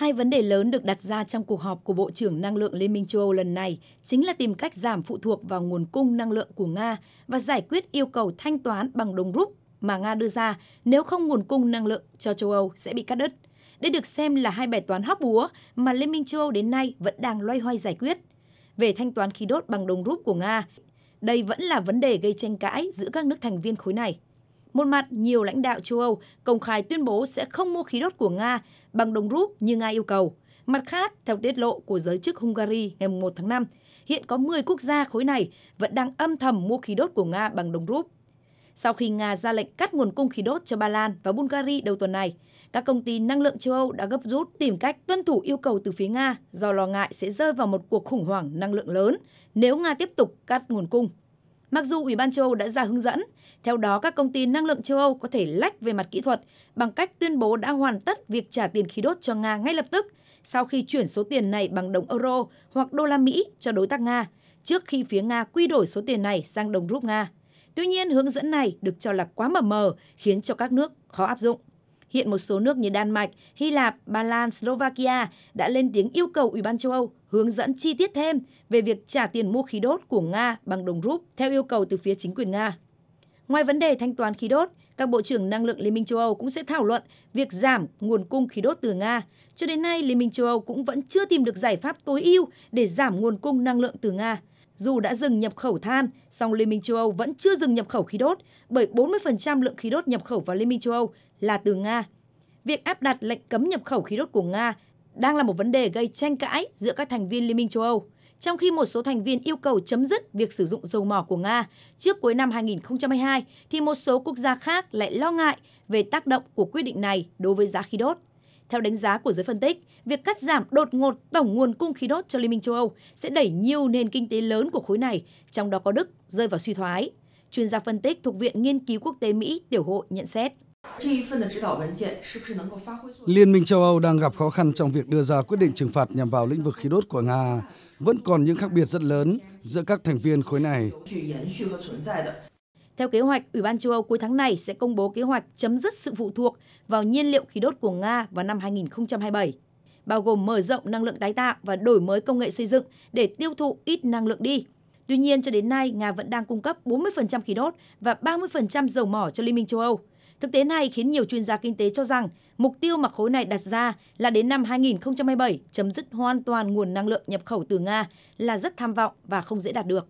Hai vấn đề lớn được đặt ra trong cuộc họp của Bộ trưởng Năng lượng Liên minh châu Âu lần này chính là tìm cách giảm phụ thuộc vào nguồn cung năng lượng của Nga và giải quyết yêu cầu thanh toán bằng đồng rúp mà Nga đưa ra nếu không nguồn cung năng lượng cho châu Âu sẽ bị cắt đứt. Đây được xem là hai bài toán hóc búa mà Liên minh châu Âu đến nay vẫn đang loay hoay giải quyết. Về thanh toán khí đốt bằng đồng rúp của Nga, đây vẫn là vấn đề gây tranh cãi giữa các nước thành viên khối này. Một mặt, nhiều lãnh đạo châu Âu công khai tuyên bố sẽ không mua khí đốt của Nga bằng đồng rúp như Nga yêu cầu. Mặt khác, theo tiết lộ của giới chức Hungary ngày 1 tháng 5, hiện có 10 quốc gia khối này vẫn đang âm thầm mua khí đốt của Nga bằng đồng rúp. Sau khi Nga ra lệnh cắt nguồn cung khí đốt cho Ba Lan và Bulgaria đầu tuần này, các công ty năng lượng châu Âu đã gấp rút tìm cách tuân thủ yêu cầu từ phía Nga do lo ngại sẽ rơi vào một cuộc khủng hoảng năng lượng lớn nếu Nga tiếp tục cắt nguồn cung. Mặc dù Ủy ban châu Âu đã ra hướng dẫn, theo đó các công ty năng lượng châu Âu có thể lách về mặt kỹ thuật bằng cách tuyên bố đã hoàn tất việc trả tiền khí đốt cho Nga ngay lập tức sau khi chuyển số tiền này bằng đồng euro hoặc đô la Mỹ cho đối tác Nga, trước khi phía Nga quy đổi số tiền này sang đồng rúp Nga. Tuy nhiên, hướng dẫn này được cho là quá mờ mờ, khiến cho các nước khó áp dụng. Hiện một số nước như Đan Mạch, Hy Lạp, Ba Lan, Slovakia đã lên tiếng yêu cầu Ủy ban châu Âu hướng dẫn chi tiết thêm về việc trả tiền mua khí đốt của Nga bằng đồng rúp theo yêu cầu từ phía chính quyền Nga. Ngoài vấn đề thanh toán khí đốt, các bộ trưởng năng lượng Liên minh châu Âu cũng sẽ thảo luận việc giảm nguồn cung khí đốt từ Nga. Cho đến nay, Liên minh châu Âu cũng vẫn chưa tìm được giải pháp tối ưu để giảm nguồn cung năng lượng từ Nga. Dù đã dừng nhập khẩu than, song Liên minh châu Âu vẫn chưa dừng nhập khẩu khí đốt, bởi 40% lượng khí đốt nhập khẩu vào Liên minh châu Âu là từ Nga. Việc áp đặt lệnh cấm nhập khẩu khí đốt của Nga đang là một vấn đề gây tranh cãi giữa các thành viên Liên minh châu Âu, trong khi một số thành viên yêu cầu chấm dứt việc sử dụng dầu mỏ của Nga trước cuối năm 2022, thì một số quốc gia khác lại lo ngại về tác động của quyết định này đối với giá khí đốt. Theo đánh giá của giới phân tích, việc cắt giảm đột ngột tổng nguồn cung khí đốt cho Liên minh châu Âu sẽ đẩy nhiều nền kinh tế lớn của khối này, trong đó có Đức, rơi vào suy thoái. Chuyên gia phân tích thuộc Viện Nghiên cứu Quốc tế Mỹ Tiểu hội nhận xét. Liên minh châu Âu đang gặp khó khăn trong việc đưa ra quyết định trừng phạt nhằm vào lĩnh vực khí đốt của Nga. Vẫn còn những khác biệt rất lớn giữa các thành viên khối này. Theo kế hoạch, Ủy ban châu Âu cuối tháng này sẽ công bố kế hoạch chấm dứt sự phụ thuộc vào nhiên liệu khí đốt của Nga vào năm 2027, bao gồm mở rộng năng lượng tái tạo và đổi mới công nghệ xây dựng để tiêu thụ ít năng lượng đi. Tuy nhiên, cho đến nay, Nga vẫn đang cung cấp 40% khí đốt và 30% dầu mỏ cho Liên minh châu Âu. Thực tế này khiến nhiều chuyên gia kinh tế cho rằng mục tiêu mà khối này đặt ra là đến năm 2027 chấm dứt hoàn toàn nguồn năng lượng nhập khẩu từ Nga là rất tham vọng và không dễ đạt được.